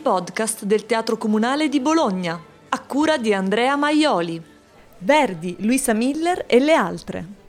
podcast del Teatro Comunale di Bologna, a cura di Andrea Maioli. Verdi, Luisa Miller e le altre.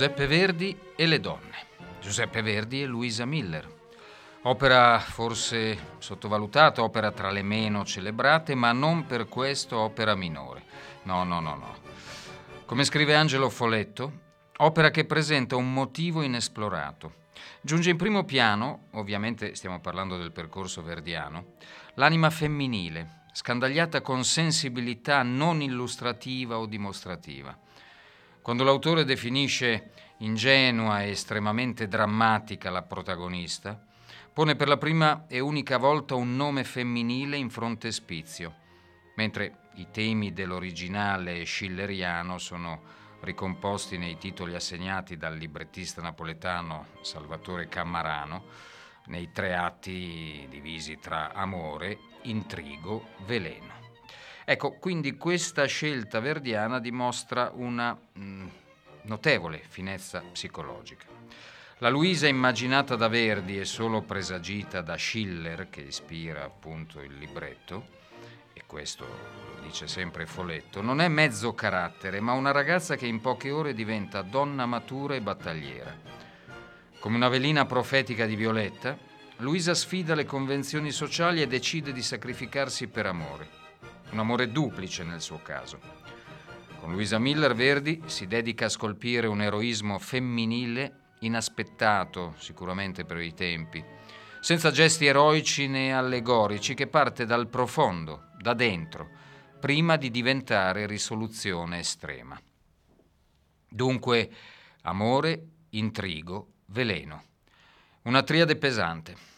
Giuseppe Verdi e le donne. Giuseppe Verdi e Luisa Miller. Opera forse sottovalutata, opera tra le meno celebrate, ma non per questo opera minore. No, no, no, no. Come scrive Angelo Foletto, opera che presenta un motivo inesplorato. Giunge in primo piano, ovviamente stiamo parlando del percorso verdiano, l'anima femminile, scandagliata con sensibilità non illustrativa o dimostrativa quando l'autore definisce ingenua e estremamente drammatica la protagonista, pone per la prima e unica volta un nome femminile in frontespizio, mentre i temi dell'originale schilleriano sono ricomposti nei titoli assegnati dal librettista napoletano Salvatore Cammarano, nei tre atti divisi tra amore, intrigo, veleno. Ecco, quindi questa scelta verdiana dimostra una mh, mm, notevole finezza psicologica. La Luisa immaginata da Verdi e solo presagita da Schiller, che ispira appunto il libretto, e questo lo dice sempre Foletto, non è mezzo carattere, ma una ragazza che in poche ore diventa donna matura e battagliera. Come una velina profetica di Violetta, Luisa sfida le convenzioni sociali e decide di sacrificarsi per amore un amore duplice nel suo caso. Con Luisa Miller Verdi si dedica a scolpire un eroismo femminile inaspettato sicuramente per i tempi, senza gesti eroici né allegorici, che parte dal profondo, da dentro, prima di diventare risoluzione estrema. Dunque, amore, intrigo, veleno. Una triade pesante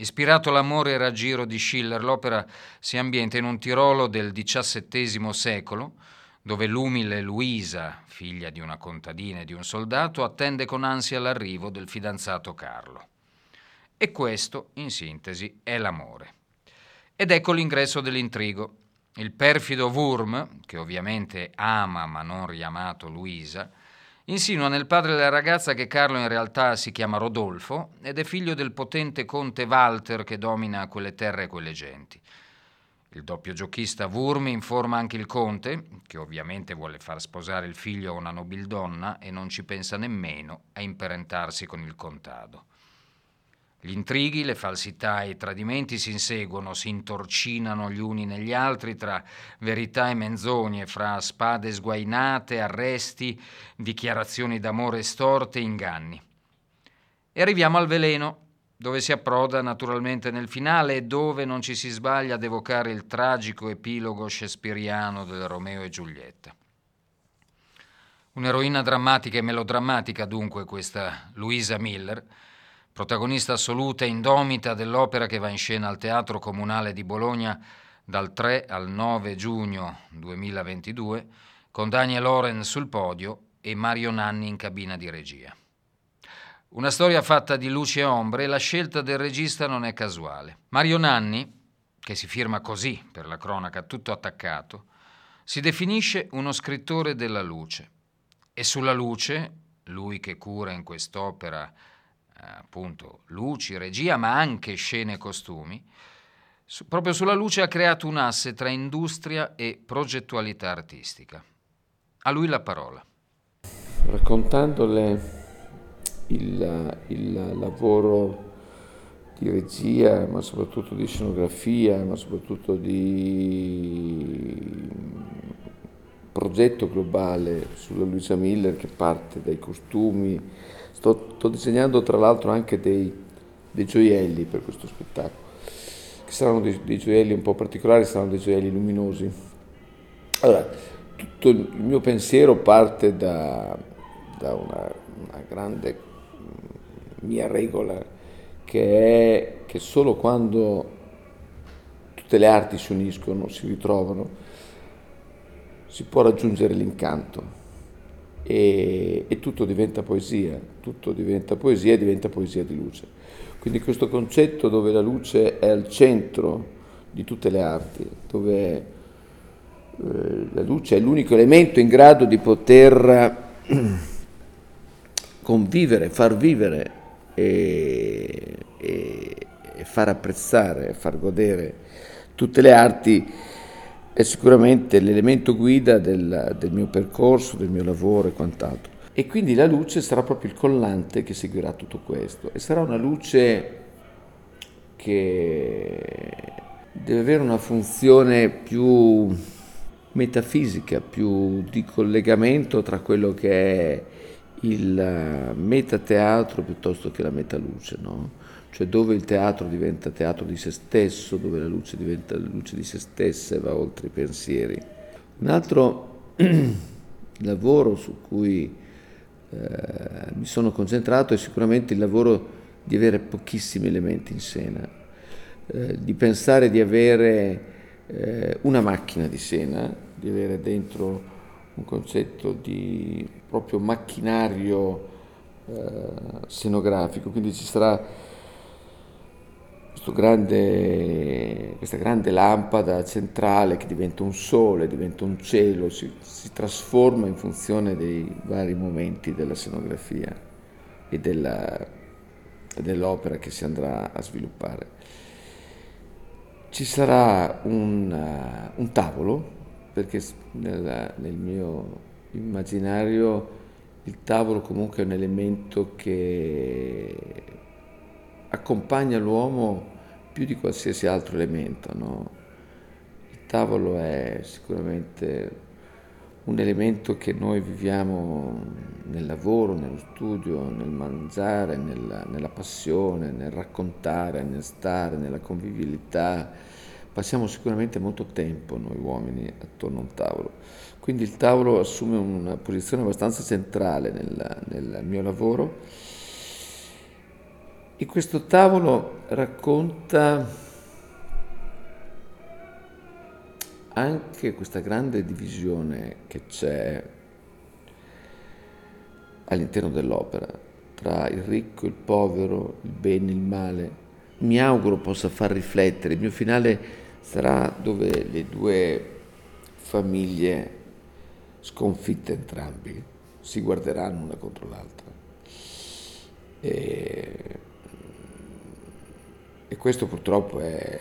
Ispirato all'amore e raggiro di Schiller, l'opera si ambienta in un Tirolo del XVII secolo, dove l'umile Luisa, figlia di una contadina e di un soldato, attende con ansia l'arrivo del fidanzato Carlo. E questo, in sintesi, è l'amore. Ed ecco l'ingresso dell'intrigo. Il perfido Wurm, che ovviamente ama ma non riamato Luisa, Insinua nel padre della ragazza che Carlo in realtà si chiama Rodolfo ed è figlio del potente conte Walter che domina quelle terre e quelle genti. Il doppio giochista Wurm informa anche il conte, che ovviamente vuole far sposare il figlio a una nobildonna e non ci pensa nemmeno a imparentarsi con il contado. Gli intrighi, le falsità e i tradimenti si inseguono, si intorcinano gli uni negli altri tra verità e menzogne, fra spade sguainate, arresti, dichiarazioni d'amore storte inganni. E arriviamo al veleno, dove si approda naturalmente nel finale e dove non ci si sbaglia ad evocare il tragico epilogo shakespeariano del Romeo e Giulietta. Un'eroina drammatica e melodrammatica dunque questa Louisa Miller, protagonista assoluta e indomita dell'opera che va in scena al Teatro Comunale di Bologna dal 3 al 9 giugno 2022, con Daniel Loren sul podio e Mario Nanni in cabina di regia. Una storia fatta di luci e ombre e la scelta del regista non è casuale. Mario Nanni, che si firma così per la cronaca tutto attaccato, si definisce uno scrittore della luce. E sulla luce, lui che cura in quest'opera appunto luci, regia, ma anche scene e costumi, su, proprio sulla luce ha creato un asse tra industria e progettualità artistica. A lui la parola. Raccontandole il, il lavoro di regia, ma soprattutto di scenografia, ma soprattutto di progetto globale sulla Luisa Miller che parte dai costumi, Sto, sto disegnando tra l'altro anche dei, dei, gioielli per questo spettacolo, che saranno dei, dei, gioielli un po' particolari, saranno dei gioielli luminosi. Allora, tutto il mio pensiero parte da, da una, una grande mia regola che è che solo quando tutte le arti si uniscono, si ritrovano, si può raggiungere l'incanto. e, e tutto diventa poesia, tutto diventa poesia e diventa poesia di luce. Quindi questo concetto dove la luce è al centro di tutte le arti, dove eh, la luce è l'unico elemento in grado di poter convivere, far vivere e, e, e far apprezzare, far godere tutte le arti è sicuramente l'elemento guida del, del, mio percorso, del mio lavoro e quant'altro. E quindi la luce sarà proprio il collante che seguirà tutto questo e sarà una luce che deve avere una funzione più metafisica, più di collegamento tra quello che è il metateatro piuttosto che la metaluce, no? Cioè dove il teatro diventa teatro di se stesso, dove la luce diventa luce di se stessa e va oltre i pensieri. Un altro lavoro su cui eh, mi sono concentrato è sicuramente il lavoro di avere pochissimi elementi in scena, eh, di pensare di avere eh, una macchina di scena, di avere dentro un concetto di proprio macchinario eh, scenografico, quindi ci sarà grande, questa grande lampada centrale che diventa un sole, diventa un cielo, si, si trasforma in funzione dei vari momenti della scenografia e della, dell'opera che si andrà a sviluppare. Ci sarà un, un tavolo, perché nel, nel mio immaginario il tavolo comunque è un elemento che accompagna l'uomo più di qualsiasi altro elemento. No? Il tavolo è sicuramente un elemento che noi viviamo nel lavoro, nello studio, nel mangiare, nella, nella passione, nel raccontare, nel stare, nella convivialità. Passiamo sicuramente molto tempo noi uomini attorno a un tavolo. Quindi il tavolo assume una posizione abbastanza centrale nel, nel mio lavoro e questo tavolo racconta anche questa grande divisione che c'è all'interno dell'opera tra il ricco, il povero, il bene, il male. Mi auguro possa far riflettere. Il mio finale sarà dove le due famiglie sconfitte entrambi si guarderanno una contro l'altra. E e questo purtroppo è,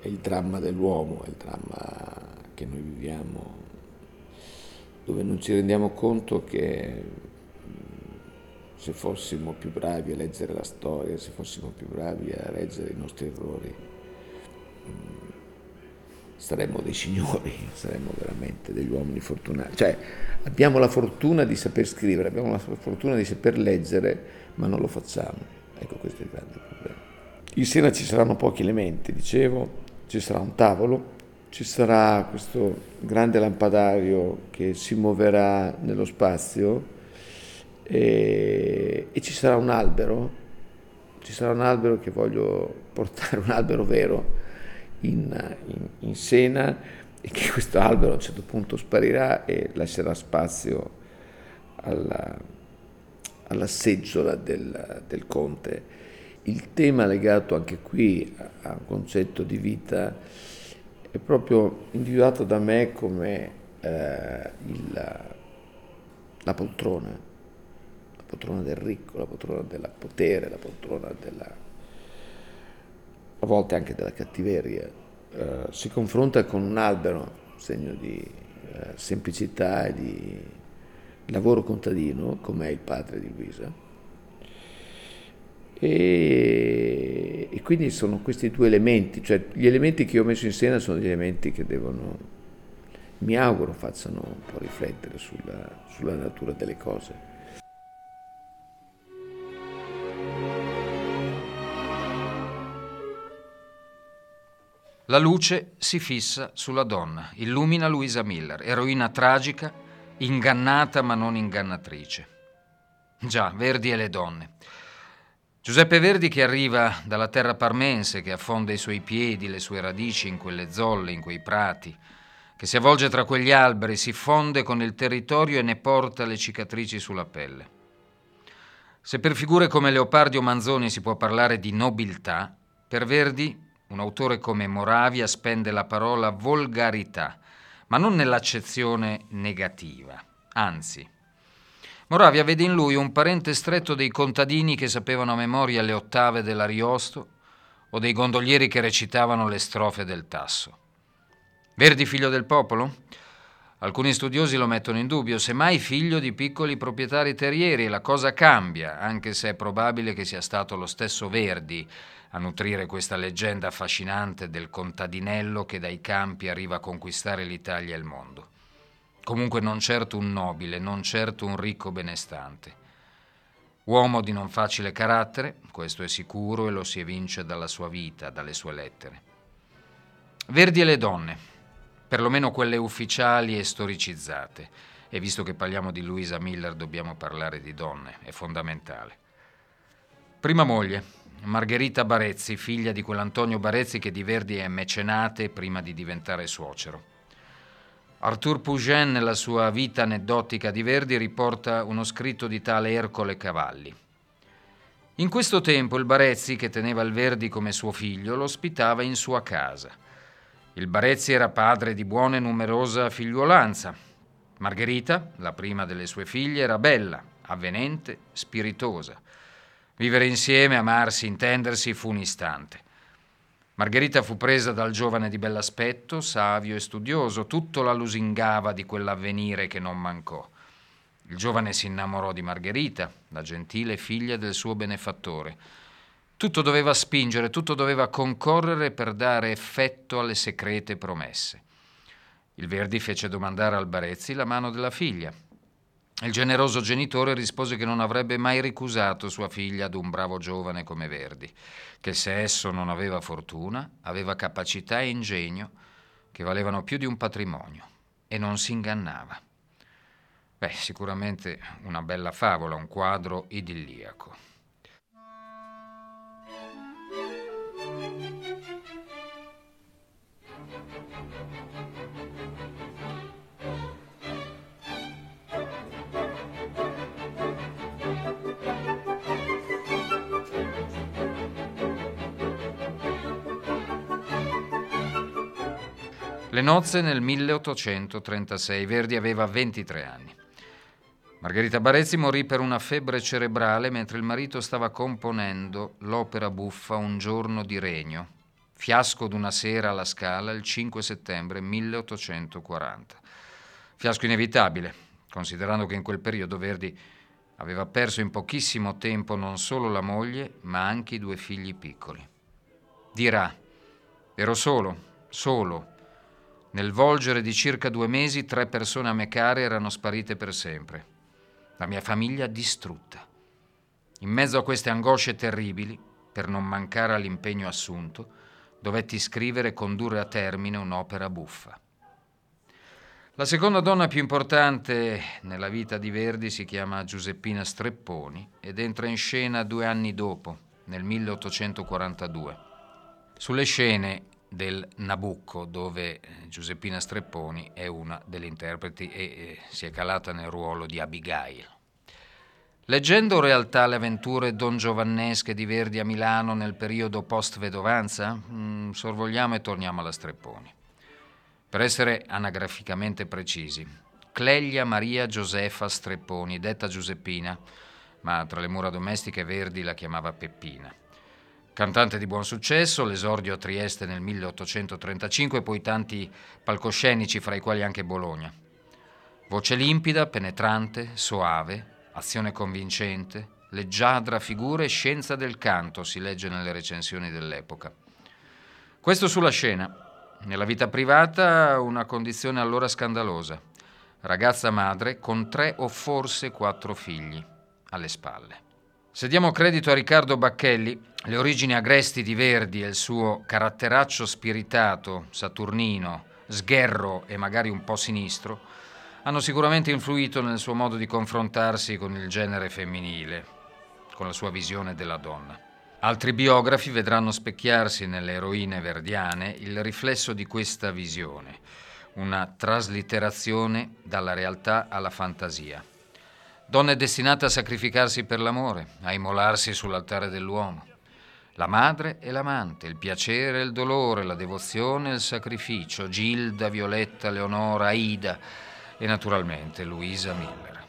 è il dramma dell'uomo, è il dramma che noi viviamo, dove non ci rendiamo conto che se fossimo più bravi a leggere la storia, se fossimo più bravi a leggere i nostri errori, saremmo dei signori, saremmo veramente degli uomini fortunati. Cioè, abbiamo la fortuna di saper scrivere, abbiamo la fortuna di saper leggere, ma non lo facciamo. Ecco, questo è il grande problema. In sera ci saranno pochi elementi, dicevo, ci sarà un tavolo, ci sarà questo grande lampadario che si muoverà nello spazio e, e ci sarà un albero, ci sarà un albero che voglio portare, un albero vero in, in, in scena e che questo albero a un certo punto sparirà e lascerà spazio alla, alla seggiola del, del conte il tema legato anche qui a un concetto di vita è proprio individuato da me come eh, il, la poltrona, la poltrona del ricco, la poltrona del potere, la poltrona della, a volte anche della cattiveria. Eh, si confronta con un albero, segno di eh, semplicità e di lavoro contadino, come è il padre di Luisa e, e, quindi sono questi due elementi, cioè gli elementi che ho messo in scena sono gli elementi che devono, mi auguro, facciano un po' riflettere sulla, sulla natura delle cose. La luce si fissa sulla donna, illumina Luisa Miller, eroina tragica, ingannata ma non ingannatrice. Già, Verdi e le donne. Giuseppe Verdi che arriva dalla terra parmense, che affonda i suoi piedi, le sue radici in quelle zolle, in quei prati, che si avvolge tra quegli alberi, si fonde con il territorio e ne porta le cicatrici sulla pelle. Se per figure come Leopardi o Manzoni si può parlare di nobiltà, per Verdi un autore come Moravia spende la parola volgarità, ma non nell'accezione negativa, anzi. Moravia vede in lui un parente stretto dei contadini che sapevano a memoria le ottave dell'Ariosto o dei gondolieri che recitavano le strofe del Tasso. Verdi figlio del popolo? Alcuni studiosi lo mettono in dubbio, semmai figlio di piccoli proprietari terrieri e la cosa cambia, anche se è probabile che sia stato lo stesso Verdi a nutrire questa leggenda affascinante del contadinello che dai campi arriva a conquistare l'Italia e il mondo. Comunque non certo un nobile, non certo un ricco benestante. Uomo di non facile carattere, questo è sicuro e lo si evince dalla sua vita, dalle sue lettere. Verdi e le donne perlomeno quelle ufficiali e storicizzate. E visto che parliamo di Luisa Miller, dobbiamo parlare di donne, è fondamentale. Prima moglie, Margherita Barezzi, figlia di quell'Antonio Barezzi che di Verdi è mecenate prima di diventare suocero. Arthur Pugin, nella sua vita aneddotica di Verdi, riporta uno scritto di tale Ercole Cavalli. In questo tempo il Barezzi, che teneva il Verdi come suo figlio, lo ospitava in sua casa. Il Barezzi era padre di buona e numerosa figliuolanza. Margherita, la prima delle sue figlie, era bella, avvenente, spiritosa. Vivere insieme, amarsi, intendersi fu un istante. Margherita fu presa dal giovane di bell'aspetto, savio e studioso, tutto la lusingava di quell'avvenire che non mancò. Il giovane si innamorò di Margherita, la gentile figlia del suo benefattore tutto doveva spingere, tutto doveva concorrere per dare effetto alle secrete promesse. Il Verdi fece domandare al Barezzi la mano della figlia. Il generoso genitore rispose che non avrebbe mai ricusato sua figlia ad un bravo giovane come Verdi, che se esso non aveva fortuna, aveva capacità e ingegno che valevano più di un patrimonio e non si ingannava. Beh, sicuramente una bella favola, un quadro idilliaco. Le nozze nel 1836. Verdi aveva 23 anni. Margherita Barezzi morì per una febbre cerebrale mentre il marito stava componendo l'opera buffa Un giorno di regno, fiasco d'una sera alla Scala il 5 settembre 1840. Fiasco inevitabile, considerando che in quel periodo Verdi aveva perso in pochissimo tempo non solo la moglie, ma anche i due figli piccoli. Dirà, ero solo, solo, nel volgere di circa due mesi tre persone a me care erano sparite per sempre. La mia famiglia distrutta. In mezzo a queste angosce terribili, per non mancare all'impegno assunto, dovetti scrivere e condurre a termine un'opera buffa. La seconda donna più importante nella vita di Verdi si chiama Giuseppina Strepponi ed entra in scena due anni dopo, nel 1842. Sulle scene del Nabucco, dove eh, Giuseppina Strepponi è una delle interpreti e eh, si è calata nel ruolo di Abigail. Leggendo realtà le avventure don Giovannesche di Verdi a Milano nel periodo post-vedovanza, mh, mm, sorvogliamo e torniamo alla Strepponi. Per essere anagraficamente precisi, Cleglia Maria Josefa Strepponi, detta Giuseppina, ma tra le mura domestiche Verdi la chiamava Peppina. Cantante di buon successo, l'esordio a Trieste nel 1835 e poi tanti palcoscenici, fra i quali anche Bologna. Voce limpida, penetrante, soave, azione convincente, leggiadra figura e scienza del canto, si legge nelle recensioni dell'epoca. Questo sulla scena. Nella vita privata una condizione allora scandalosa. Ragazza madre con tre o forse quattro figli alle spalle. Se diamo credito a Riccardo Bacchelli, le origini agresti di Verdi e il suo caratteraccio spiritato, saturnino, sgherro e magari un po' sinistro, hanno sicuramente influito nel suo modo di confrontarsi con il genere femminile, con la sua visione della donna. Altri biografi vedranno specchiarsi nelle eroine verdiane il riflesso di questa visione, una traslitterazione dalla realtà alla fantasia. Donna è destinata a sacrificarsi per l'amore, a immolarsi sull'altare dell'uomo. La madre e l'amante, il piacere e il dolore, la devozione e il sacrificio, Gilda, Violetta, Leonora, Aida e naturalmente Luisa Miller.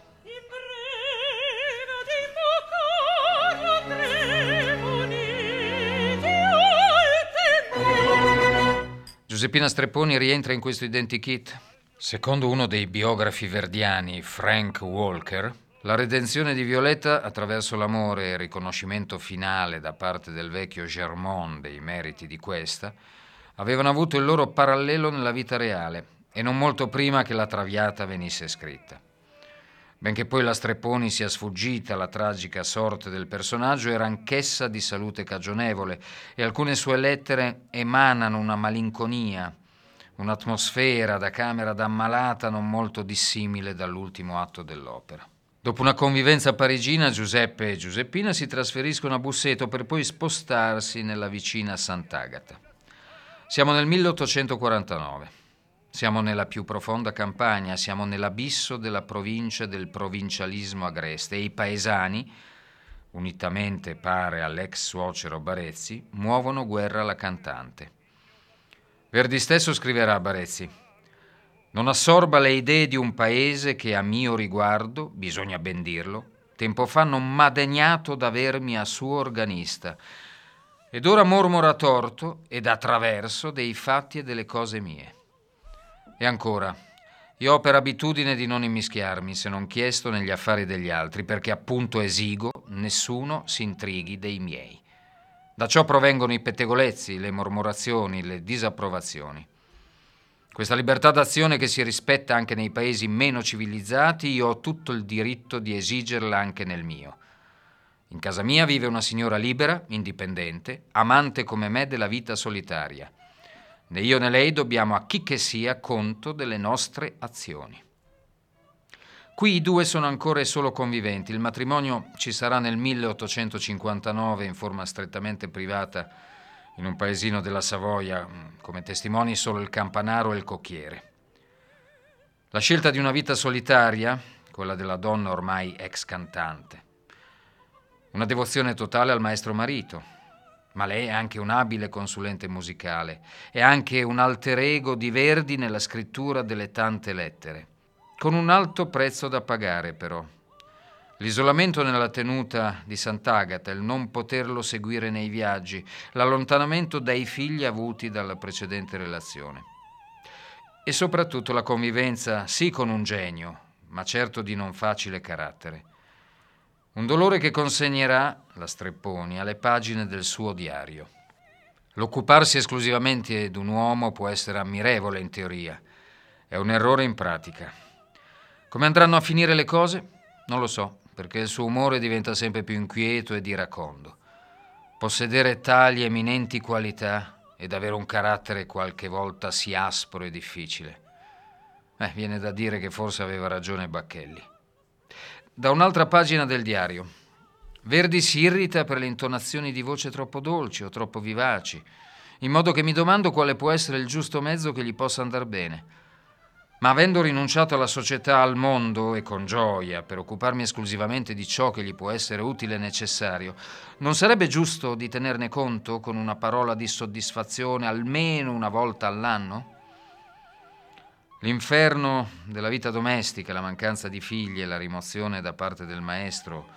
Giuseppina Strepponi rientra in questo identikit? Secondo uno dei biografi verdiani, Frank Walker, la redenzione di Violetta attraverso l'amore e il riconoscimento finale da parte del vecchio Germont dei meriti di questa avevano avuto il loro parallelo nella vita reale e non molto prima che la Traviata venisse scritta. Benché poi la Strepponi sia sfuggita alla tragica sorte del personaggio, era anch'essa di salute cagionevole e alcune sue lettere emanano una malinconia, un'atmosfera da camera d'ammalata non molto dissimile dall'ultimo atto dell'opera. Dopo una convivenza parigina, Giuseppe e Giuseppina si trasferiscono a Busseto per poi spostarsi nella vicina Sant'Agata. Siamo nel 1849. Siamo nella più profonda campagna, siamo nell'abisso della provincia del provincialismo agreste e i paesani, unitamente pare all'ex suocero Barezzi, muovono guerra alla cantante. Verdi stesso scriverà a Barezzi non assorba le idee di un paese che a mio riguardo, bisogna ben dirlo, tempo fa non m'ha degnato d'avermi a suo organista, ed ora mormora torto ed a traverso dei fatti e delle cose mie. E ancora, io ho per abitudine di non immischiarmi, se non chiesto, negli affari degli altri, perché appunto esigo, nessuno si intrighi dei miei. Da ciò provengono i pettegolezzi, le mormorazioni, le disapprovazioni. Questa libertà d'azione che si rispetta anche nei paesi meno civilizzati, io ho tutto il diritto di esigerla anche nel mio. In casa mia vive una signora libera, indipendente, amante come me della vita solitaria. Né io né lei dobbiamo a chi che sia conto delle nostre azioni. Qui i due sono ancora e solo conviventi. Il matrimonio ci sarà nel 1859 in forma strettamente privata in un paesino della Savoia, mm, come testimoni solo il campanaro e il cocchiere. La scelta di una vita solitaria, quella della donna ormai ex cantante. Una devozione totale al maestro marito, ma lei è anche un abile consulente musicale, è anche un alter ego di Verdi nella scrittura delle tante lettere, con un alto prezzo da pagare però. L'isolamento nella tenuta di Sant'Agata, il non poterlo seguire nei viaggi, l'allontanamento dai figli avuti dalla precedente relazione. E soprattutto la convivenza sì con un genio, ma certo di non facile carattere. Un dolore che consegnerà, la Strepponi, alle pagine del suo diario. L'occuparsi esclusivamente d'un uomo può essere ammirevole in teoria, è un errore in pratica. Come andranno a finire le cose? Non lo so, perché il suo umore diventa sempre più inquieto ed iracondo. Possedere tali eminenti qualità ed avere un carattere qualche volta sì aspro e difficile. Eh, viene da dire che forse aveva ragione Bacchelli. Da un'altra pagina del diario. Verdi si irrita per le intonazioni di voce troppo dolci o troppo vivaci, in modo che mi domando quale può essere il giusto mezzo che gli possa andar bene. Ma avendo rinunciato alla società, al mondo e con gioia per occuparmi esclusivamente di ciò che gli può essere utile e necessario, non sarebbe giusto di tenerne conto con una parola di soddisfazione almeno una volta all'anno? L'inferno della vita domestica, la mancanza di figli e la rimozione da parte del maestro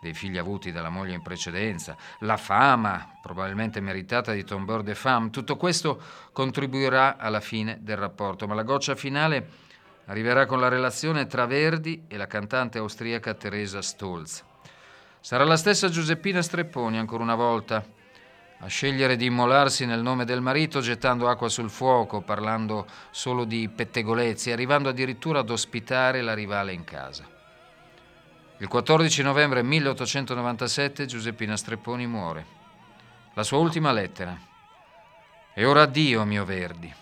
dei figli avuti dalla moglie in precedenza, la fama, probabilmente meritata di Tombeur de Femme, tutto questo contribuirà alla fine del rapporto, ma la goccia finale arriverà con la relazione tra Verdi e la cantante austriaca Teresa Stolz. Sarà la stessa Giuseppina Strepponi, ancora una volta, a scegliere di immolarsi nel nome del marito, gettando acqua sul fuoco, parlando solo di pettegolezzi, arrivando addirittura ad ospitare la rivale in casa. Il 14 novembre 1897 Giuseppina Strepponi muore. La sua ultima lettera. E ora addio, mio Verdi.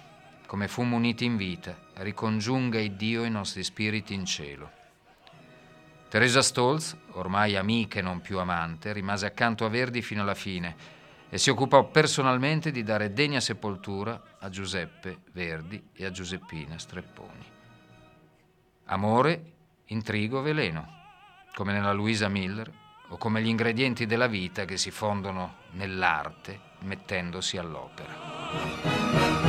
Come fummo uniti in vita, ricongiunga il Dio i nostri spiriti in cielo. Teresa Stolz, ormai amica e non più amante, rimase accanto a Verdi fino alla fine e si occupò personalmente di dare degna sepoltura a Giuseppe Verdi e a Giuseppina Strepponi. Amore, intrigo, veleno, come nella Luisa Miller o come gli ingredienti della vita che si fondono nell'arte mettendosi all'opera.